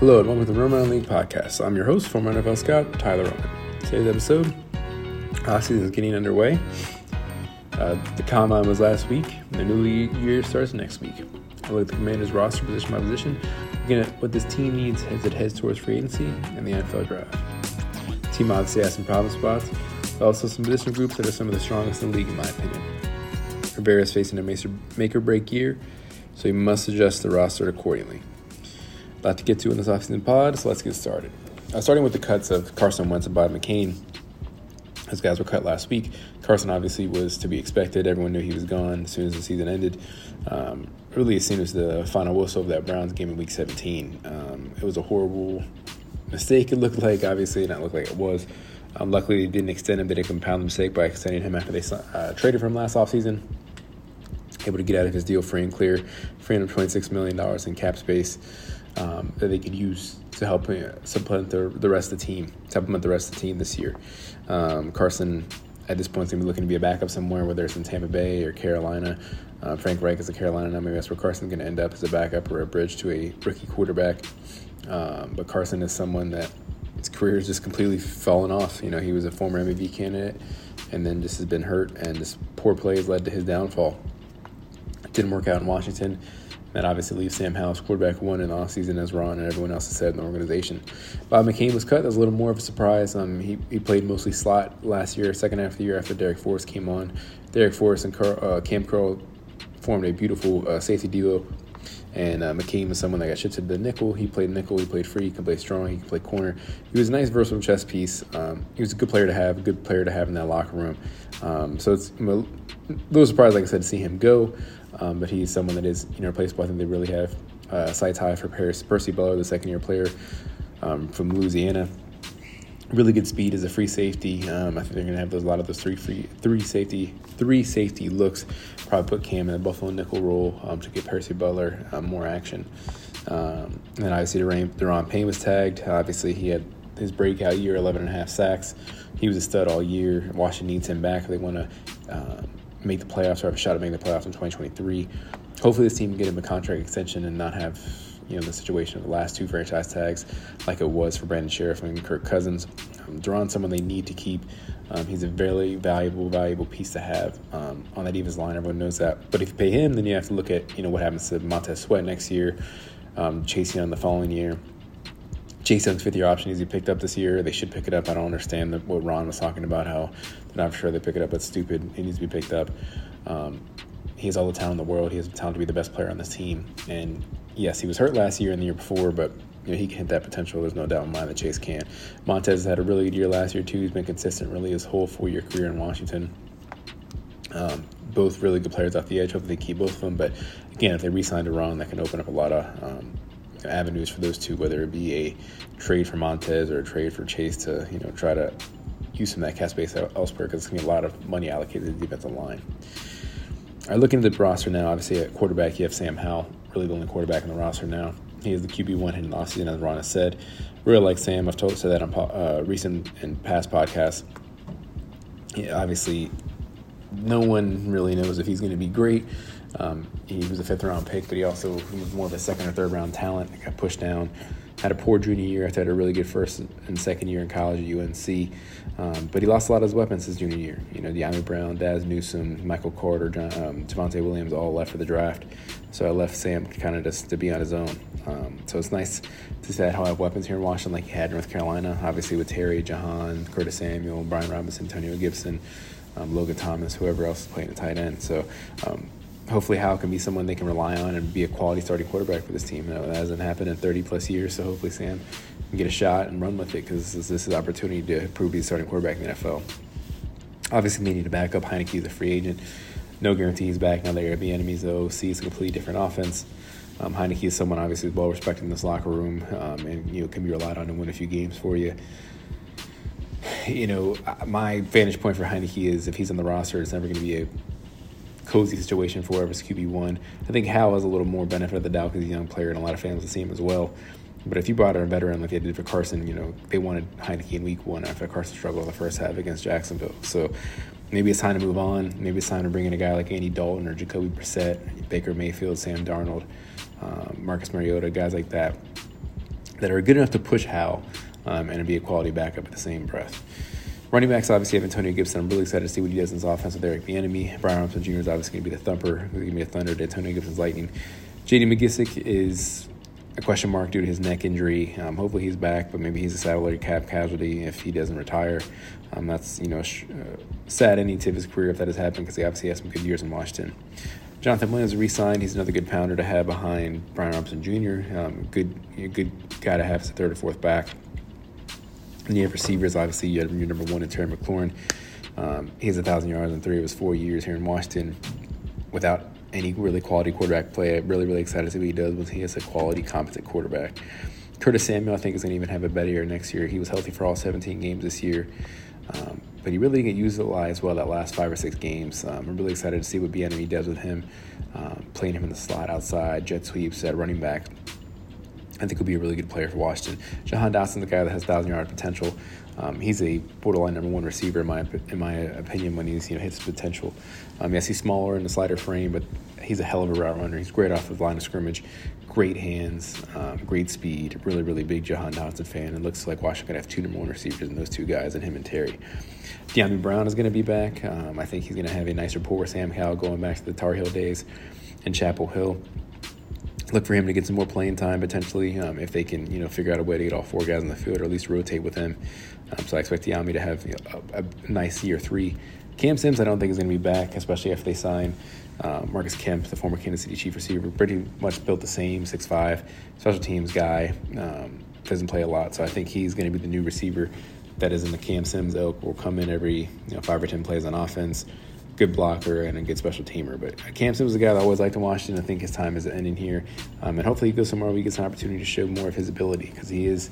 Hello and welcome to the Roman League podcast. I'm your host, former NFL scout Tyler Roman. Today's episode, uh, season is getting underway. Uh, the combine was last week. The new year starts next week. I look at the Commanders roster position by position, at what this team needs as it heads towards free agency and the NFL draft. The team obviously has some problem spots, but also some position groups that are some of the strongest in the league, in my opinion. Rivera is facing a make or break year, so he must adjust the roster accordingly. Lot to get to in this offseason pod, so let's get started. Uh, starting with the cuts of Carson Wentz and Bob McCain. Those guys were cut last week. Carson obviously was to be expected. Everyone knew he was gone as soon as the season ended. Um, really, as soon as the final whistle of that Browns game in Week 17, um, it was a horrible mistake. It looked like, obviously, not look like it was. Um, luckily, they didn't extend him. They didn't compound the mistake by extending him after they uh, traded for him last offseason. Able to get out of his deal free and clear, $326 million in cap space um, that they could use to help uh, supplement the, the rest of the team, supplement the rest of the team this year. Um, Carson, at this point, is going to be looking to be a backup somewhere, whether it's in Tampa Bay or Carolina. Uh, Frank Reich is a Carolina now. Maybe that's where Carson's going to end up as a backup or a bridge to a rookie quarterback. Um, but Carson is someone that his career has just completely fallen off. You know, he was a former MVP candidate and then just has been hurt, and this poor play has led to his downfall. Didn't work out in Washington. That obviously leaves Sam Howell's quarterback one in the offseason, as Ron and everyone else has said in the organization. Bob McCain was cut. That was a little more of a surprise. Um, he, he played mostly slot last year, second half of the year after Darrick Forrest came on. Darrick Forrest and Car- uh, Cam Curl formed a beautiful uh, safety duo. And uh, McCain was someone that got shifted to the nickel. He played nickel. He played free. He can play strong. He can play corner. He was a nice versatile chess piece. Um, he was a good player to have. A good player to have in that locker room. Um, so it's a little surprised, like I said, to see him go. Um, but he's someone that is you know. I think they really have uh, sights high for Paris, Percy Butler, the second year player um, from Louisiana. Really good speed as a free safety. Um, I think they're going to have those, a lot of those three free three safety three safety looks. Probably put Cam in the Buffalo nickel role um, to get Percy Butler um, more action. Um, and obviously Daron Payne was tagged. Obviously he had his breakout year, 11 and a half sacks. He was a stud all year. Washington needs him back. They want to uh, make the playoffs or have a shot at making the playoffs in 2023. Hopefully, this team can get him a contract extension and not have you know the situation of the last two franchise tags like it was for Brandon Scherff and Kirk Cousins. Um, Daron someone they need to keep. Um, he's a very valuable, valuable piece to have um, on that Eva's line. Everyone knows that. But if you pay him, then you have to look at you know what happens to Montez Sweat next year, um, Chase Young the following year. Young's fifth year option is he picked up this year. They should pick it up. I don't understand the, what Ron was talking about, how they're not sure they pick it up. It's stupid. It needs to be picked up. Um, he has all the talent in the world. He has the talent to be the best player on this team. And yes, he was hurt last year and the year before, but you know, he can hit that potential. There's no doubt in my mind that Chase can. Montez has had a really good year last year, too. He's been consistent really his whole four year career in Washington. Um, both really good players off the edge. Hopefully, they keep both of them. But again, if they re sign Daron, that can open up a lot of um, avenues for those two, whether it be a trade for Montez or a trade for Chase to you know try to use some of that cap space elsewhere because it's going to be a lot of money allocated to the defensive line. I look into the roster now. Obviously, at quarterback, you have Sam Howell, really the only quarterback in the roster now. He is the QB one hitting the offseason, as Ron has said. Really like Sam. I've told said that on uh, recent and past podcasts. Yeah, obviously, no one really knows if he's going to be great. Um, he was a fifth round pick, but he also was more of a second or third round talent. Got pushed down. Had a poor junior year after had a really good first and second year in college at UNC. Um, but he lost a lot of his weapons his junior year. You know, Dyami Brown, Dazz Newsome, Michael Carter, John, um, Javonte Williams all left for the draft. So I left Sam kind of just to be on his own. Um, so it's nice to see how I have weapons here in Washington like he had in North Carolina. Obviously with Terry, Jahan, Curtis Samuel, Brian Robinson, Antonio Gibson, um, Logan Thomas, whoever else is playing the tight end. So um, hopefully Howell can be someone they can rely on and be a quality starting quarterback for this team. You know, that hasn't happened in 30 plus years, so hopefully Sam can get a shot and run with it because this, this is an opportunity to prove he's starting quarterback in the NFL. Obviously, they need to back up. Heinicke is a free agent. No guarantee he's back now. They're the enemies, though. See, a completely different offense. Um, Heinicke is someone obviously well respected in this locker room, um, and you know can be relied on to win a few games for you. You know, my vantage point for Heinicke is if he's on the roster, it's never going to be a cozy situation for whoever's QB one. I think Howell has a little more benefit of the doubt because he's a young player, and a lot of fans will see him as well. But if you brought in a veteran like they did for Carson, you know they wanted Heinicke in Week One after Carson struggled the first half against Jacksonville. So maybe it's time to move on. Maybe it's time to bring in a guy like Andy Dalton or Jacoby Brissett, Baker Mayfield, Sam Darnold, um, Marcus Mariota, guys like that. that are good enough to push Howell um, and be a quality backup at the same breath. Running backs obviously have Antonio Gibson. I'm really excited to see what he does in his offense with Eric Bieniemy. Brian Robinson Jr. is obviously going to be the thumper. He's going to be a thunder to Antonio Gibson's lightning. J.D. McKissic is a question mark due to his neck injury. Um, hopefully he's back, but maybe he's a salary cap casualty if he doesn't retire. Um, that's you know sh- uh, sad ending to his career if that has happened because he obviously has some good years in Washington. Jonathan Williams re-signed. He's another good pounder to have behind Brian Robinson Jr. Um, good, good guy to have as a third or fourth back. And you have receivers, obviously, you have your number one in Terry McLaurin. Um, he has 1,000 yards in three of his four years here in Washington without any really quality quarterback play. I'm really, really excited to see what he does when he has a quality, competent quarterback. Curtis Samuel, I think, is going to even have a better year next year. He was healthy for all 17 games this year. Um, but he really didn't get utilized well that last five or six games. Um, I'm really excited to see what Bieniemy does with him, um, playing him in the slot outside, jet sweeps at running back. I think he'll be a really good player for Washington. Jahan Dotson, the guy that has thousand yard potential, um, he's a borderline number one receiver in my in my opinion when he's you know hits his potential. Um, yes, he's smaller in the slider frame, but he's a hell of a route runner. He's great off the line of scrimmage, great hands, um, great speed. Really, really big Jahan Dotson fan. It looks like Washington have two number one receivers in those two guys, and him and Terry. Dyami Brown is going to be back. Um, I think he's going to have a nice rapport with Sam Howell going back to the Tar Heel days in Chapel Hill look for him to get some more playing time potentially um, if they can, you know, figure out a way to get all four guys on the field or at least rotate with him. Um, so I expect Yami to have you know, a, a, nice year three. Cam Sims, I don't think is going to be back, especially if they sign uh, Marcus Kemp, the former Kansas City Chief receiver, pretty much built the same, six five, special teams guy. Um, doesn't play a lot, so I think he's going to be the new receiver that is in the Cam Sims ilk. Will come in every you know five or ten plays on offense good blocker and a good special teamer. But Cam Sims was a guy that I always liked in Washington. I think his time is ending here, um, and hopefully he goes somewhere where he gets an opportunity to show more of his ability because he is.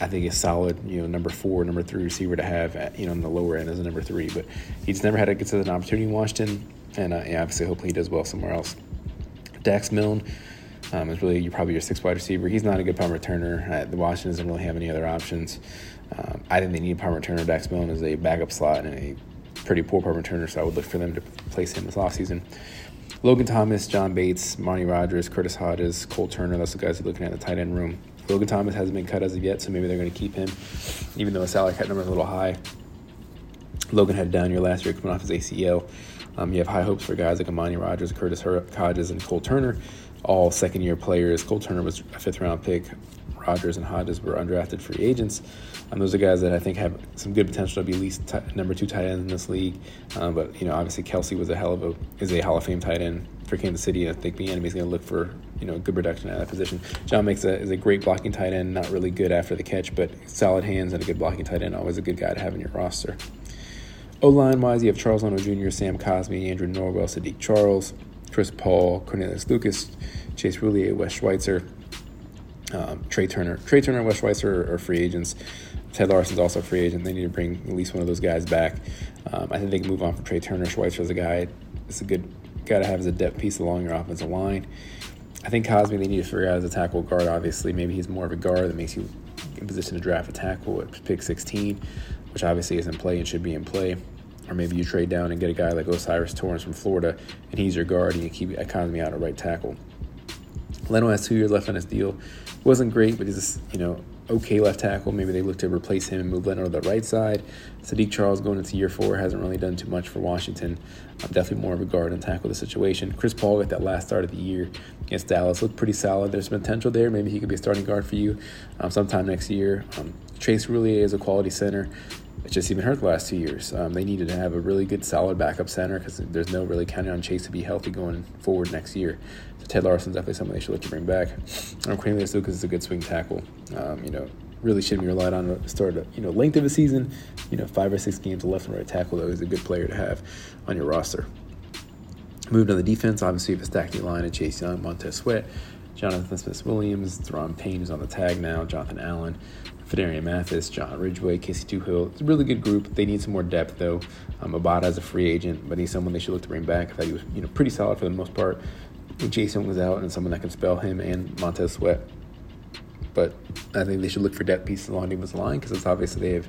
I think a solid, you know, number four, number three receiver to have, at, you know, on the lower end as a number three. But he's never had a consistent opportunity in Washington, and uh, obviously, hopefully, he does well somewhere else. Dax Milne um, is really you're probably your six wide receiver. He's not a good punt returner. The Washington doesn't really have any other options. Um, I think they need a punt returner. Dax Milne is a backup slot and a pretty poor punt returner, so I would look for them to place him this offseason. Logan Thomas, John Bates, Marty Rogers, Curtis Hodges, Cole Turner, are the guys who are looking at in the tight end room. Logan Thomas hasn't been cut as of yet, so maybe they're going to keep him, even though his salary cap number is a little high. Logan had down year last year coming off his ACL. Um, you have high hopes for guys like Armani Rogers, Curtis Hodges, and Cole Turner, all second year players. Cole Turner was a fifth round pick. Rogers and Hodges were undrafted free agents. Um, those are guys that I think have some good potential to be at least t- number two tight ends in this league. Um, but you know, obviously Kelce was a hell of a is a Hall of Fame tight end for Kansas City. And I think Bieniemy's going to look for you know good production at that position. John makes a is a great blocking tight end, not really good after the catch, but solid hands and a good blocking tight end. Always a good guy to have in your roster. O line wise, you have Charles Leno Jr., Sam Cosmi, Andrew Norwell, Saahdiq Charles, Chris Paul, Cornelius Lucas, Chase Roullier, Wes Schweitzer, um, Trai Turner. Trai Turner Wes Schweitzer are, are free agents. Ted Larson's also a free agent. They need to bring at least one of those guys back. Um, I think they can move on from Trai Turner. Schweitzer is a guy. It's a good guy to have as a depth piece along your offensive line. I think Cosmi they need to figure out as a tackle guard. Obviously, maybe he's more of a guard that makes you in position to draft a tackle at pick 16, which obviously is in play and should be in play. Or maybe you trade down and get a guy like O'Cyrus Torrence from Florida, and he's your guard, and you keep Cosmi out at right tackle. Leno has two years left on his deal. Wasn't great, but he's you know okay left tackle. Maybe they look to replace him and move Leno to the right side. Saahdiq Charles going into year four hasn't really done too much for Washington. Um, definitely more of a guard and tackle the situation. Chris Paul got that last start of the year against Dallas looked pretty solid. There's potential there. Maybe he could be a starting guard for you um, sometime next year. Um, Chase Roullier is a quality center. It's just even hurt the last two years. Um, they needed to have a really good, solid backup center because there's no really counting on Chase to be healthy going forward next year. So Ted Larson's definitely someone they should look to bring back. Um, Cornelius Lucas is a good swing tackle. Um, you know, really shouldn't be relied on to start, a you know, length of a season. You know, five or six games of left and right tackle, though, is a good player to have on your roster. Moved on the defense, obviously, you have a stacked line of Chase Young, Montez Sweat, Jonathan Smith Williams, Daron Payne is on the tag now, Jonathan Allen, Phidarian Mathis, John Ridgeway, Casey Toohill. It's a really good group. They need some more depth, though. Um, is a free agent, but he's someone they should look to bring back. I thought he was you know, pretty solid for the most part. Jason was out, and someone that can spell him and Montez Sweat. But I think they should look for depth pieces along the line because it's obviously they have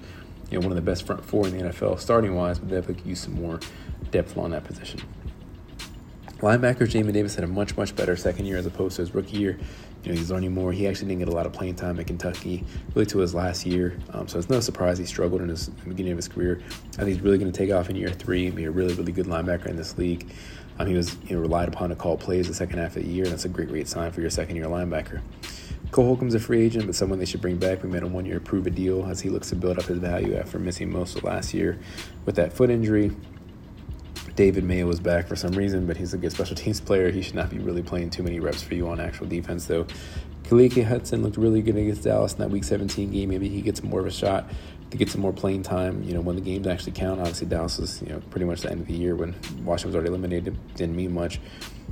you know one of the best front four in the NFL starting wise, but they have to use some more depth along that position. Linebacker Jamin Davis had a much, much better second year as opposed to his rookie year. You know, he's learning more. He actually didn't get a lot of playing time at Kentucky, really to his last year. Um, so it's no surprise he struggled in, his, the beginning of his career. I think he's really going to take off in year three and be a really, really good linebacker in this league. Um, he was you know, relied upon to call plays the second half of the year, and that's a great, great sign for your second year linebacker. Cole Holcomb's a free agent, but someone they should bring back. We made a one year prove a deal as he looks to build up his value after missing most of last year with that foot injury. David Mayo was back for some reason, but he's a good special teams player. He should not be really playing too many reps for you on actual defense, though. Khaleke Hudson looked really good against Dallas in that Week 17 game. Maybe he gets more of a shot to get some more playing time. You know, when the games actually count. Obviously, Dallas was you know pretty much the end of the year when Washington was already eliminated. Didn't mean much.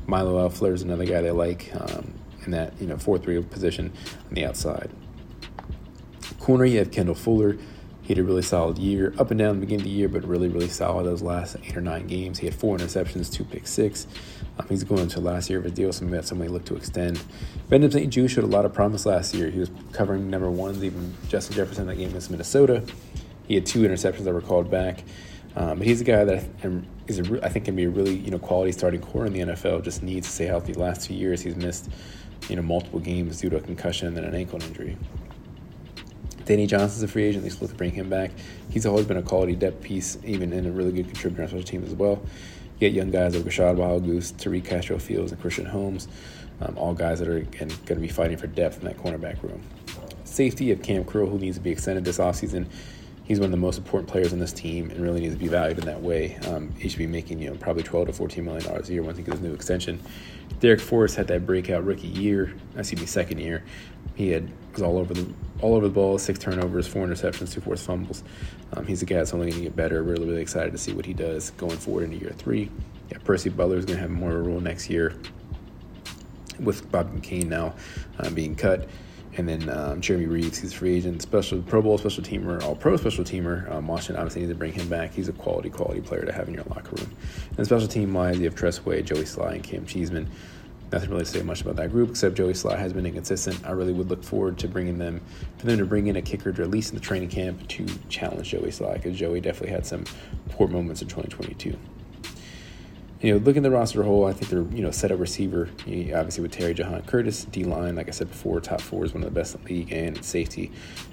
Milo Eifler is another guy they like um, in that you know four three position on the outside. Corner, you have Kendall Fuller. He had a really solid year, up and down the beginning of the year, but really, really solid those last eight or nine games. He had four interceptions, two pick six. Um, he's going into last year of his deal, so maybe that's somebody look to extend. Brendan St. Juste showed a lot of promise last year. He was covering number ones, even Justin Jefferson that game against Minnesota. He had two interceptions that were called back. Um, but he's a guy that is a, I think can be a really you know quality starting core in the NFL. Just needs to stay healthy. The last two years he's missed you know multiple games due to a concussion and an ankle injury. Danny Johnson's a free agent. They supposed to bring him back. He's always been a quality depth piece, even in a really good contributor on special teams as well. You get young guys like Rachad Wildgoose, Tariq Castro Fields, and Christian Holmes, um, all guys that are going to be fighting for depth in that cornerback room. Safety of Cam Curl, who needs to be extended this offseason. He's one of the most important players on this team and really needs to be valued in that way. Um, he should be making you know probably 12 to 14 million dollars a year once he gets his new extension. Darrick Forrest had that breakout rookie year, I excuse me, second year. He had was all over the all over the ball, six turnovers, four interceptions, two forced fumbles. Um, he's a guy that's only going to get better. Really, really excited to see what he does going forward into year three. Yeah, Percy Butler is going to have more of a role next year with Bob McCain now uh, being cut. And then um, Jeremy Reaves, he's a free agent, special Pro Bowl special teamer, All Pro special teamer. Um, Washington obviously needs to bring him back. He's a quality, quality player to have in your locker room. And special team wise, you have Tress Way, Joey Slye, and Cam Cheeseman nothing really to say much about that group except Joey Slye has been inconsistent. I really would look forward to bringing them, for them to bring in a kicker to at least in the training camp to challenge Joey Slye because Joey definitely had some poor moments in 2022. You know, looking at the roster whole, I think they're you know set up receiver. obviously with Terry Jahan Curtis, D line, like I said before, top four is one of the best in the league, and safety,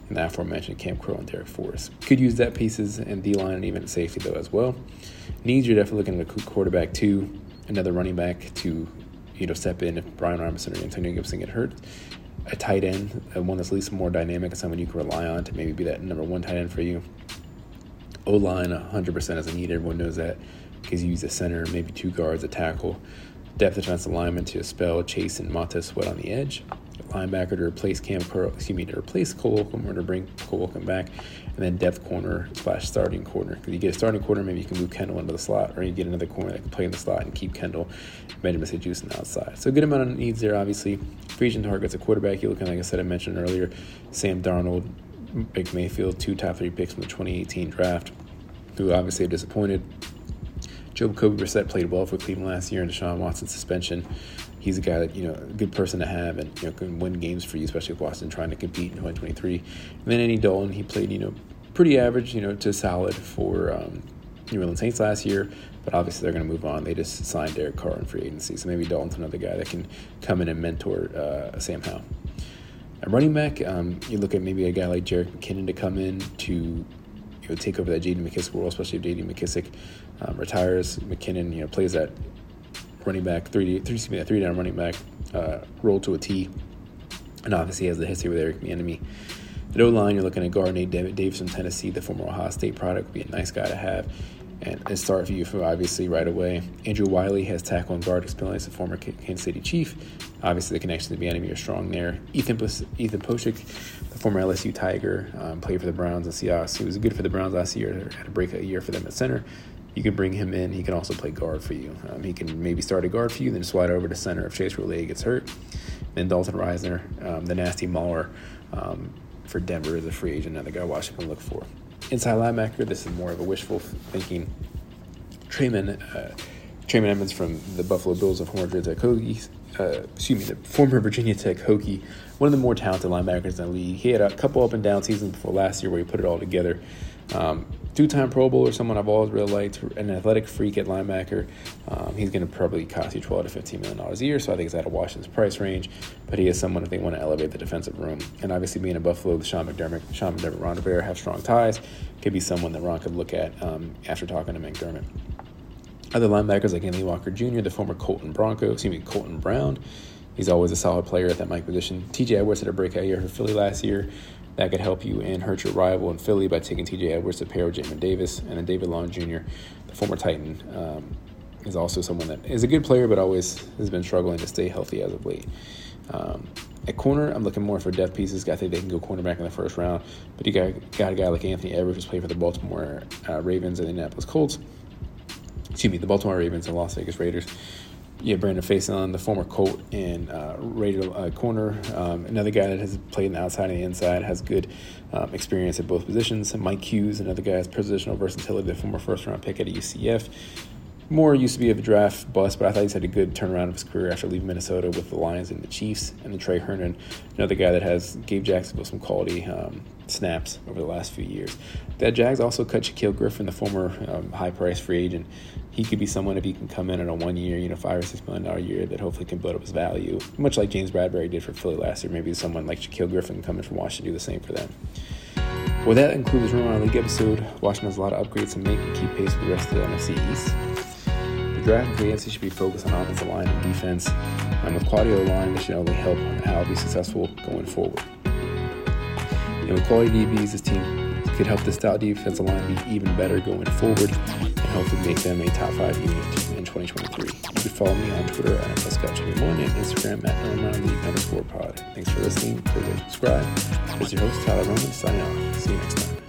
and the aforementioned Cam Curl and Darrick Forrest. Could use that pieces and D line and even safety though as well. Needs you're definitely looking at a quarterback too, another running back to you know, step in if Brian Robinson or Antonio Gibson get hurt. A tight end, uh, one that's at least more dynamic and someone you can rely on to maybe be that number one tight end for you. O line, 100% as a need. Everyone knows that because you use a center, maybe two guards, a tackle. Depth defensive lineman to spell Chase and Montez Sweat on the edge linebacker to replace Cam Curl, excuse me, to replace Cole Holcomb or to bring Cole Holcomb back, and then depth corner slash starting corner. Because you get a starting corner, maybe you can move Kendall into the slot, or you get another corner that can play in the slot and keep Kendall, Benjamin. Juste on the outside. So a good amount of needs there, obviously. Free agent targets a quarterback. You're looking, like I said, I mentioned earlier, Sam Darnold, Baker Mayfield, two top three picks from the 2018 draft, who obviously are disappointed. Jacoby Brissett played well for Cleveland last year in Deshaun Watson suspension he's a guy that you know a good person to have and you know can win games for you, especially with Boston trying to compete in 2023. And then Andy Dalton, he played you know pretty average, you know, to solid for um, New Orleans Saints last year. But obviously they're going to move on. They just signed Derek Carr in free agency, so maybe Dalton's another guy that can come in and mentor uh, Sam Howell. At running back, um, you look at maybe a guy like Jerick McKinnon to come in to you know, take over that J.D. McKissic role, especially if J.D. McKissic um, retires. McKinnon, you know, plays that running back, three, three, excuse me, a three down running back, uh, roll to a T. And obviously has the history with Eric Bieniemy. The O line, you're looking at guard Nate Davis from Tennessee, the former Ohio State product, would be a nice guy to have. And, start for you for obviously right away. Andrew Wiley has tackle and guard experience, the former Kansas City Chief. Obviously, the connection to Bieniemy are strong there. Ethan Ethan Pocic, the former LSU Tiger, um, played for the Browns and Seahawks. He was good for the Browns last year. Had a breakout year for them at center you can bring him in. He can also play guard for you. Um, he can maybe start a guard for you, then slide over to center if Chase Roullier gets hurt. Then Dalton Risner, um, the nasty mauler um, for Denver is a free agent, another guy Washington look for. Inside linebacker, this is more of a wishful thinking. Tremaine, uh, Tremaine Edmunds from the Buffalo Bills of former Virginia Tech Hokies, uh, excuse me, the former Virginia Tech Hokie, one of the more talented linebackers in the league. He had a couple up and down seasons before last year where he put it all together. Um, two-time Pro Bowler, someone I've always really liked, an athletic freak at linebacker. Um, he's going to probably cost you 12 to 15 million dollars a year, so I think he's out of Washington's price range. But he is someone if they want to elevate the defensive room, and obviously being in Buffalo, with Sean McDermott, Sean McDermott, Ron Rivera have strong ties. Could be someone that Ron could look at um, after talking to McDermott. Other linebackers like Anthony Walker Jr., the former Colton Bronco, excuse me, Colton Brown. He's always a solid player at that Mike position. TJ Edwards had a breakout year for Philly last year that could help you and hurt your rival in Philly by taking TJ Edwards to pair with Jamin Davis. And then David Long Jr., the former Titan, um, is also someone that is a good player, but always has been struggling to stay healthy as of late. Um, at corner, I'm looking more for depth pieces. I think they can go cornerback in the first round. But you got, got a guy like Anthony Edwards who's played for the Baltimore uh, Ravens and the Indianapolis Colts. Excuse me, the Baltimore Ravens and Las Vegas Raiders yeah, Brandon Facyson, the former Colt and uh, Raider uh, corner. Um, another guy that has played on the outside and the inside, has good um, experience at both positions. Mike Hughes, another guy has positional versatility, the former first round pick at UCF. Moore used to be a draft bust, but I thought he's had a good turnaround of his career after leaving Minnesota with the Lions and the Chiefs. And then Tre Herndon, another guy that has gave Jacksonville some quality um, snaps over the last few years. That Jags also cut Shaquill Griffin, the former um, high-priced free agent. He could be someone if he can come in on a one-year, you know, five or six million dollar year that hopefully can build up his value, much like James Bradberry did for Philly last year. Maybe someone like Shaquill Griffin coming from Washington do the same for them. Well, that concludes Roman League episode. Washington has a lot of upgrades to make and keep pace with the rest of the NFC East draft free agency should be focused on offensive line and defense. And with the line, this should only help Al be successful going forward. And with quality DBs, this team could help the stout defensive line be even better going forward and hopefully make them a top five unit in 2023. You can follow me on Twitter at NFLScout21 and Instagram at League underscore pod. Thanks for listening. Please subscribe. This is your host, Tyler Roman, signing off. See you next time.